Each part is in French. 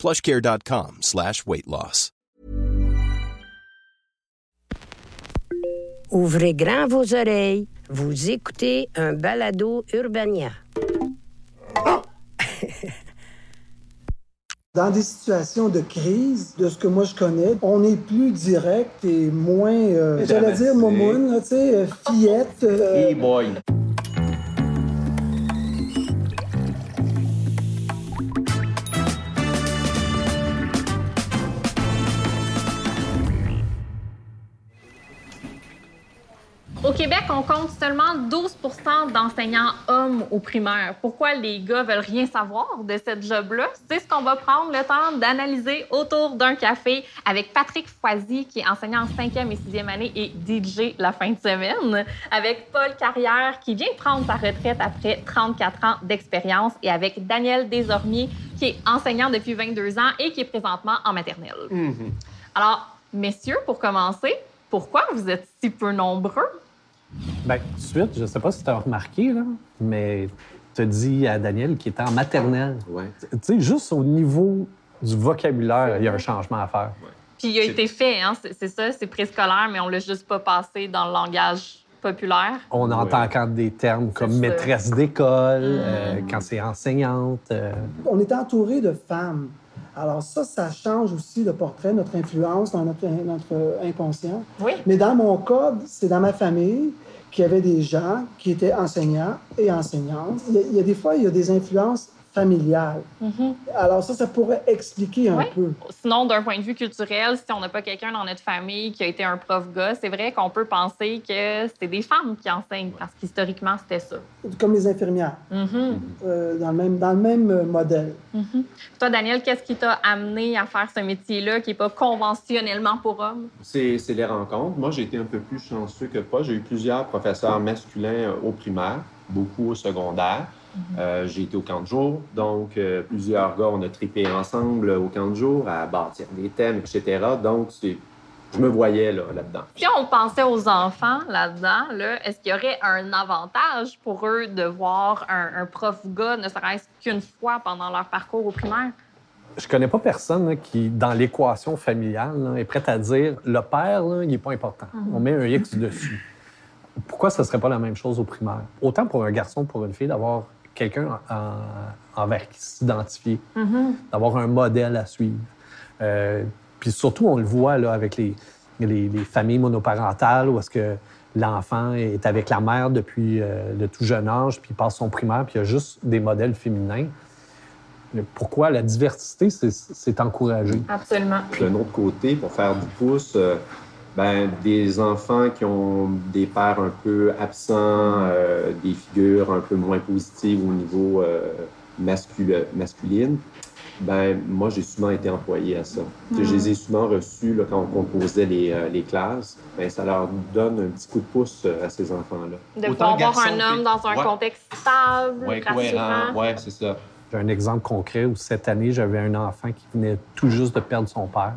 plushcare.com slash weight loss. Ouvrez grand vos oreilles. Vous écoutez un balado Urbania. Dans des situations de crise, de ce que moi je connais, on est plus direct et moins, euh, j'allais dire, momoun, tu sais, euh, fillette. euh, Hey boy. Au Québec, on compte seulement 12% d'enseignants hommes au primaire. Pourquoi les gars veulent rien savoir de cette job-là? C'est ce qu'on va prendre le temps d'analyser autour d'un café avec Patrick Foisy, qui est enseignant en cinquième et sixième année et DJ la fin de semaine, avec Paul Carrière, qui vient de prendre sa retraite après 34 ans d'expérience, et avec Daniel Desormiers, qui est enseignant depuis 22 ans et qui est présentement en maternelle. Alors, messieurs, pour commencer, pourquoi vous êtes si peu nombreux? Bien, tout de suite, je ne sais pas si tu as remarqué, là, mais tu as dit à Daniel qu'il était en maternelle. Ouais. Tu sais, juste au niveau du vocabulaire, il y a un changement à faire. Puis il a été fait, hein, c'est ça, c'est préscolaire, mais on l'a juste pas passé dans le langage populaire. On entend quand des termes comme ça. maîtresse d'école, euh, quand c'est enseignante. euh, On est entouré de femmes. Alors ça, ça change aussi le portrait, notre influence dans notre, notre inconscient. Oui. Mais dans mon cas, c'est dans ma famille qu'il y avait des gens qui étaient enseignants et enseignantes. Il y a, il y a des fois, il y a des influences familiales. Alors ça, ça pourrait expliquer un Oui. peu. Sinon, d'un point de vue culturel, si on n'a pas quelqu'un dans notre famille qui a été un prof gars, c'est vrai qu'on peut penser que c'est des femmes qui enseignent parce qu'historiquement, c'était ça. Comme les infirmières, Mhm. euh, dans, le même, dans le même euh, modèle. Toi, Daniel, qu'est-ce qui t'a amené à faire ce métier-là qui n'est pas conventionnellement pour hommes? C'est c'est les rencontres. Moi, j'ai été un peu plus chanceux que pas. J'ai eu plusieurs professeurs masculins euh, au primaire, beaucoup au secondaire. Euh, j'ai été au camp de jour, donc euh, plusieurs gars, on a tripé ensemble au camp de jour à bâtir des thèmes, etc. Donc, c'est- je me voyais là, là-dedans. Si on pensait aux enfants là-dedans, là, est-ce qu'il y aurait un avantage pour eux de voir un, un prof gars, ne serait-ce qu'une fois pendant leur parcours au primaire? Je connais pas personne là, qui, dans l'équation familiale, là, est prête à dire le père, là, il n'est pas important. On met un X dessus. Pourquoi ce serait pas la même chose au primaire? Autant pour un garçon que pour une fille, d'avoir quelqu'un en- envers qui s'identifier, d'avoir un modèle à suivre. Euh, puis surtout, on le voit là, avec les, les, les familles monoparentales où est-ce que l'enfant est avec la mère depuis euh, le tout jeune âge, puis il passe son primaire, puis il y a juste des modèles féminins. Pourquoi la diversité, c'est- c'est encouragé. Absolument. D'un autre côté, pour faire du pouce, euh, ben, des enfants qui ont des pères un peu absents, euh, des figures un peu moins positives au niveau euh, mascul- masculine, ben, moi, j'ai souvent été employé à ça. Sais, Je les ai souvent reçus là, quand on composait les, euh, les classes. Ben, ça leur donne un petit coup de pouce euh, à ces enfants-là. De Autant pouvoir un homme dans un Ouais. contexte stable, Ouais, rassurant. cohérent, ouais, c'est ça. J'ai un exemple concret où cette année, j'avais un enfant qui venait tout juste de perdre son père.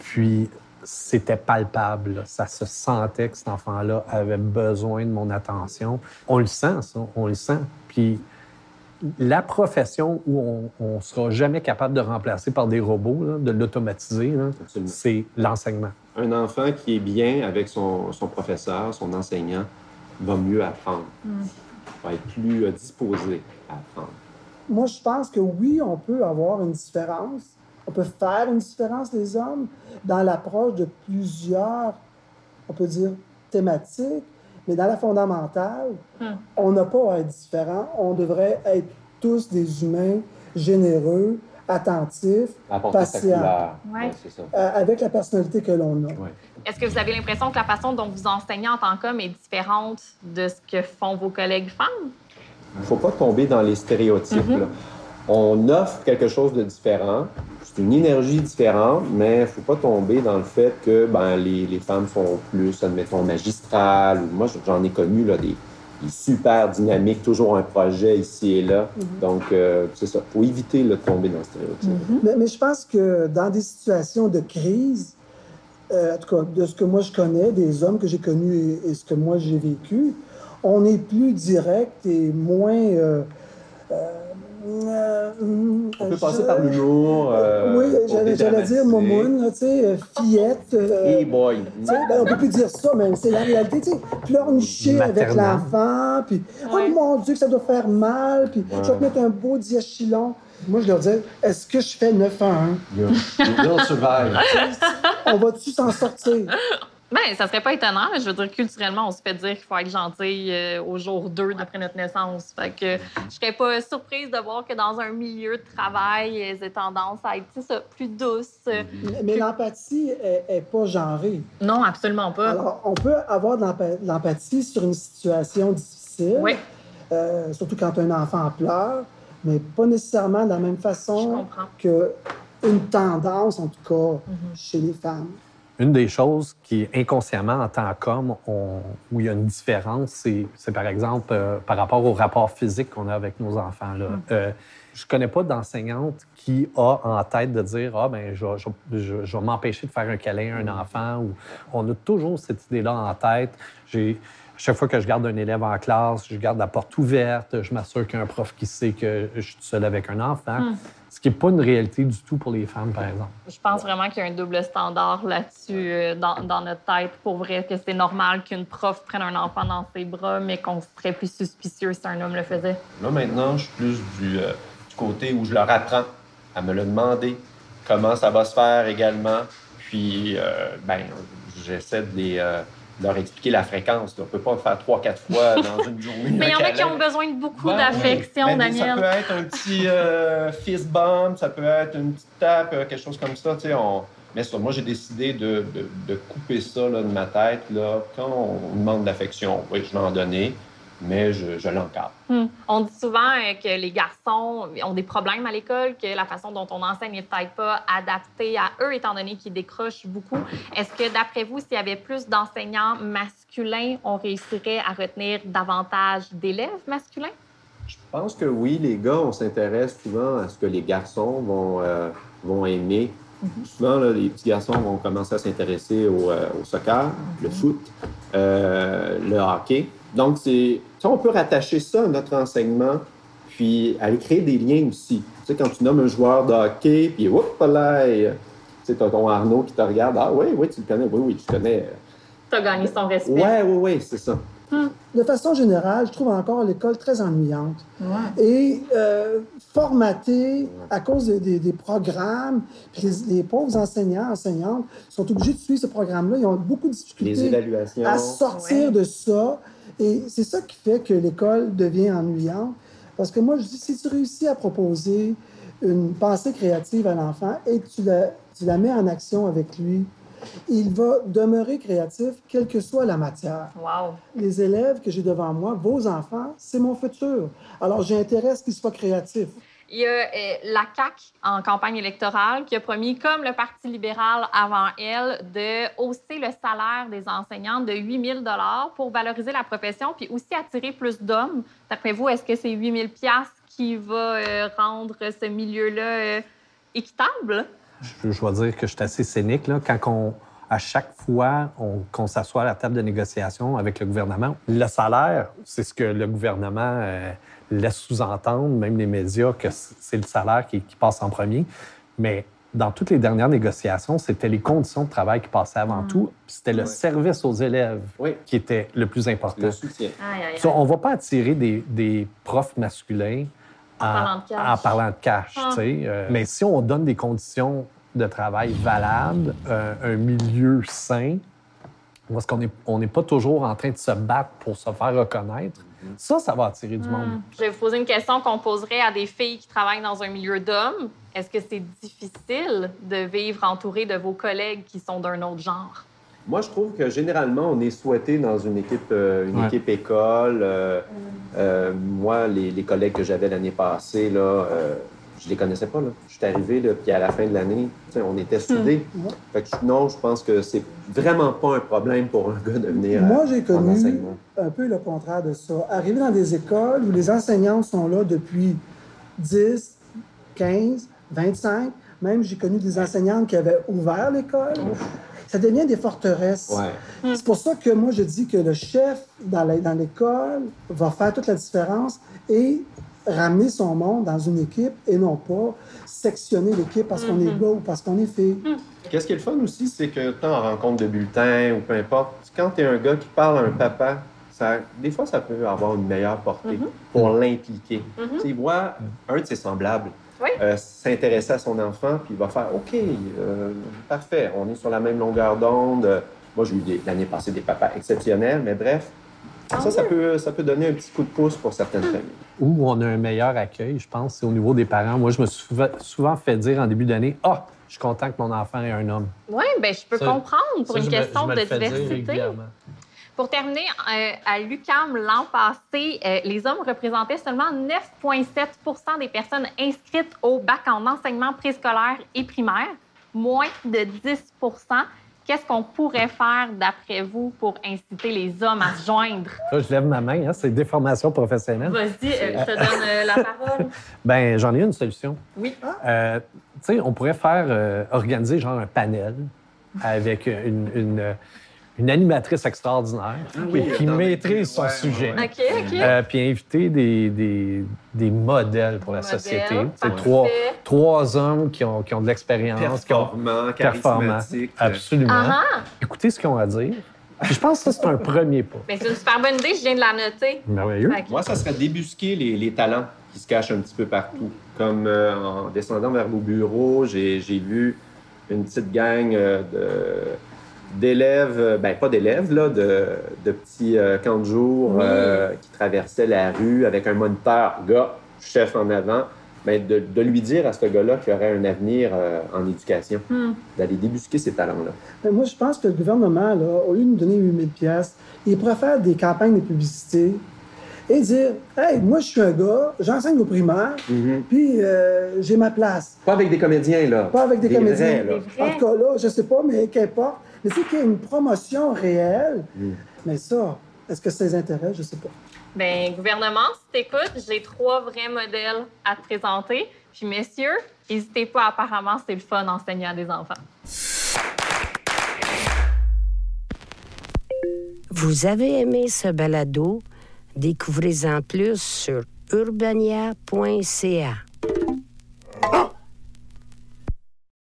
Puis c'était palpable. là. Ça se sentait que cet enfant-là avait besoin de mon attention. On le sent, ça. On le sent. Puis la profession où on ne sera jamais capable de remplacer par des robots, là, de l'automatiser, c'est l'enseignement. Un enfant qui est bien avec son, son professeur, son enseignant, va mieux apprendre, va être plus euh, disposé à apprendre. Moi, je pense que oui, on peut avoir une différence. On peut faire une différence, les hommes, dans l'approche de plusieurs, on peut dire, thématiques. Mais dans la fondamentale, on n'a pas à être différent. On devrait être tous des humains généreux, attentifs, patients. Ouais. Euh, avec la personnalité que l'on a. Ouais. Est-ce que vous avez l'impression que la façon dont vous enseignez en tant qu'homme est différente de ce que font vos collègues femmes? Il ne faut pas tomber dans les stéréotypes. là. On offre quelque chose de différent. C'est une énergie différente, mais il ne faut pas tomber dans le fait que ben, les, les femmes sont plus, admettons, magistrales. Moi, j'en ai connu là, des, des super dynamiques, toujours un projet ici et là. Donc, euh, c'est ça. Il faut éviter là, de tomber dans le stéréotype. Mais, mais je pense que dans des situations de crise, euh, en tout cas, de ce que moi je connais, des hommes que j'ai connus et, et ce que moi j'ai vécu, on est plus direct et moins. euh, euh, euh, On peut je- passer par l'humour. euh, oui, j'allais, j'allais dire là, tu sais, euh, fillette. euh, Hey boy! tu sais, ben, on peut plus dire ça, mais c'est la réalité, tu sais. Pleurnicher avec l'enfant, puis Ouais. oh mon Dieu, que ça doit faire mal, puis je vais te mettre un beau diachylon. Moi, je leur disais, est-ce que je fais 9 à 1? You, you will survive. On va-tu s'en sortir? Ben, ça serait pas étonnant, mais je veux dire, culturellement, on se fait dire qu'il faut être gentil euh, au jour 2 d'après notre naissance. Fait que je serais pas surprise de voir que dans un milieu de travail, elles aient tendance à être, ça, plus douces. Mm. Mais- Mais l'empathie est, est pas genrée. Non, absolument pas. Alors, on peut avoir de l'empa- de l'empathie sur une situation difficile, Oui, euh, surtout quand un enfant pleure, mais pas nécessairement de la même façon que une tendance, en tout cas, Mhm. chez les femmes. Une des choses qui, inconsciemment, en tant qu'homme, où il y a une différence, c'est, par exemple euh, par rapport au rapport physique qu'on a avec nos enfants. Là. Euh, je connais pas d'enseignante qui a en tête de dire Ah, ben, je, vais- je, je- je vais m'empêcher de faire un câlin à un enfant. Ou, on a toujours cette idée-là en tête. J'ai, chaque fois que je garde un élève en classe, je garde la porte ouverte, je m'assure qu'il y a un prof qui sait que je suis seul avec un enfant. Mm. Ce qui n'est pas une réalité du tout pour les femmes, par exemple. Je pense vraiment qu'il y a un double standard là-dessus euh, dans, dans notre tête. Pour vrai, que c'est normal qu'une prof prenne un enfant dans ses bras, mais qu'on serait plus suspicieux si un homme le faisait. Là, maintenant, je suis plus du, euh, du côté où je leur apprends à me le demander, comment ça va se faire également. Puis, euh, ben, j'essaie de les, euh, leur expliquer la fréquence. On peut pas le faire trois, quatre fois dans une journée. Mais il y en a qui ont besoin de beaucoup Ouais, d'affection, ouais. Mais Ça Daniel. peut être un petit euh, fist bump, ça peut être une petite tape, euh, quelque chose comme ça. tu sais, On... Mais ça, moi, j'ai décidé de, de- de couper ça là, de ma tête. Là. Quand on demande d'affection, oui, je vais en donner, mais je, je l'encadre. Hmm. On dit souvent euh, que les garçons ont des problèmes à l'école, que la façon dont on enseigne n'est peut-être pas adaptée à eux, étant donné qu'ils décrochent beaucoup. Est-ce que, d'après vous, s'il y avait plus d'enseignants masculins, on réussirait à retenir davantage d'élèves masculins? Je pense que oui, les gars, on s'intéresse souvent à ce que les garçons vont, euh, vont aimer. Souvent, là, les petits garçons vont commencer à s'intéresser au, euh, au soccer, le foot, euh, le hockey. Donc, c'est, on peut rattacher ça à notre enseignement, puis aller créer des liens aussi. Tu sais, quand tu nommes un joueur de hockey, puis whoop, là, et, tu sais, t'as ton Arnaud qui te regarde. Ah oui, oui, tu le connais. Oui, oui, tu connais. Tu as gagné son respect. Ouais, oui, oui, c'est ça. De façon générale, je trouve encore l'école très ennuyante et euh, formatée à cause des, des- des programmes. Puis les, les pauvres enseignants, enseignantes sont obligés de suivre ce programme-là. Ils ont beaucoup de difficultés à sortir Ouais. de ça. Et c'est ça qui fait que l'école devient ennuyante. Parce que moi, je dis, si tu réussis à proposer une pensée créative à l'enfant et que tu la, tu la mets en action avec lui, il va demeurer créatif, quelle que soit la matière Wow. les élèves que j'ai devant moi, vos enfants, c'est mon futur. Alors, j'ai intérêt à ce qu'ils soient créatifs. Il y a euh, la CAQ en campagne électorale qui a promis, comme le Parti libéral avant elle, de hausser le salaire des enseignants de 8 000 pour valoriser la profession puis aussi attirer plus d'hommes. D'après vous, est-ce que c'est 8 000 qui va euh, rendre ce milieu-là euh, équitable? Je, je dois dire que je suis assez cynique. Là, quand on, à chaque fois on- qu'on s'assoit à la table de négociation avec le gouvernement, le salaire, c'est ce que le gouvernement euh, laisse sous-entendre, même les médias, que c'est le salaire qui, qui passe en premier. Mais dans toutes les dernières négociations, c'était les conditions de travail qui passaient avant tout. puis C'était le service aux élèves Oui, qui était le plus important. le soutien. Aïe, aïe, Ça, aïe. on ne va pas attirer des, des profs masculins En parlant de cash. en parlant de cash, Ah. tu sais. Euh, mais si on donne des conditions de travail valables, euh, un milieu sain, parce qu'on n'est on n'est pas toujours en train de se battre pour se faire reconnaître, ça, ça va attirer du monde. Hmm. Je vais vous poser une question qu'on poserait à des filles qui travaillent dans un milieu d'hommes. Est-ce que c'est difficile de vivre entouré de vos collègues qui sont d'un autre genre? Moi, je trouve que généralement, on est souhaité dans une équipe, euh, une Ouais. équipe école. Euh, euh, moi, les, les collègues que j'avais l'année passée, là, euh, je les connaissais pas. Là. Je suis arrivé, là, puis à la fin de l'année, on était soudés. Fait que je- non, je pense que c'est vraiment pas un problème pour un gars de venir Moi, j'ai connu un peu le contraire de ça. Arriver dans des écoles où les enseignants sont là depuis 10, 15, 25, même j'ai connu des enseignantes qui avaient ouvert l'école. Ça devient des forteresses. Ouais. C'est pour ça que moi, je dis que le chef dans l'école va faire toute la différence et ramener son monde dans une équipe et non pas sectionner l'équipe parce qu'on est gars ou parce qu'on est fille. Qu'est-ce qui est le fun aussi, c'est que tant en rencontre de bulletin ou peu importe, quand tu es un gars qui parle à un papa, ça, des fois, ça peut avoir une meilleure portée pour l'impliquer. Tu sais, Il voit un de ses semblables Oui. euh, s'intéresser à son enfant, puis il va faire OK, euh, parfait, on est sur la même longueur d'onde. Moi, j'ai eu des- l'année passée des papas exceptionnels, mais bref, ça, ça peut, ça peut donner un petit coup de pouce pour certaines familles. Où on a un meilleur accueil, je pense, c'est au niveau des parents. Moi, je me suis souvent, fait dire en début d'année Ah, je suis content que mon enfant ait un homme. Oui, bien, je peux Ça, comprendre pour Ça, une question me de diversité. Pour terminer, euh, à l'UCAM, l'an passé, euh, les hommes représentaient seulement 9,7% des personnes inscrites au bac en enseignement préscolaire et primaire, moins de 10% Qu'est-ce qu'on pourrait faire, d'après vous, pour inciter les hommes à se joindre? Là, je lève ma main, hein, c'est déformation professionnelle. Vas-y, euh, je te donne euh, la parole. Ben, j'en ai une solution. Oui. Euh, tu sais, on pourrait faire organiser genre un panel avec une, une, une animatrice extraordinaire oui, qui maîtrise son ouais, sujet. ouais. OK, OK. Euh, puis inviter des, des, des modèles pour la société. C'est trois, trois hommes qui ont, qui ont de l'expérience, qui ont Performant, performant. charismatique. Absolument. Ah ah! Écoutez ce qu'ils ont à dire. Puis je pense que ça, c'est un premier pas. C'est une super bonne idée, je viens de la noter. Merveilleux. Moi, ça serait débusquer les, les talents qui se cachent un petit peu partout. Comme euh, en descendant vers nos bureaux, j'ai j'ai vu une petite gang euh, de- d'élèves, euh, ben pas d'élèves, là, de, de petits euh, camps de jour Oui. euh, qui traversaient la rue avec un moniteur, gars, chef en avant, ben, de, de lui dire à ce gars-là qu'il aurait un avenir euh, en éducation, Hmm. d'aller débusquer ces talents-là. Mais moi, je pense que le gouvernement, là, au lieu de nous donner 8000 pièces, il pourrait faire des campagnes de publicité et dire Hey, moi, je suis un gars, j'enseigne au primaire, puis euh, j'ai ma place. Pas avec des comédiens, là. Pas avec des, comédiens. vrais, là. En tout cas, là, je sais pas, mais qu'importe. Mais c'est qu'il y a une promotion réelle. Mm. Mais ça, est-ce que ça les intéresse? Je sais pas. Ben, gouvernement, si t'écoutes, j'ai trois vrais modèles à te présenter. Puis, messieurs, n'hésitez pas, apparemment, c'est le fun d'enseigner à des enfants. Vous avez aimé ce balado? Découvrez-en plus sur urbania.ca.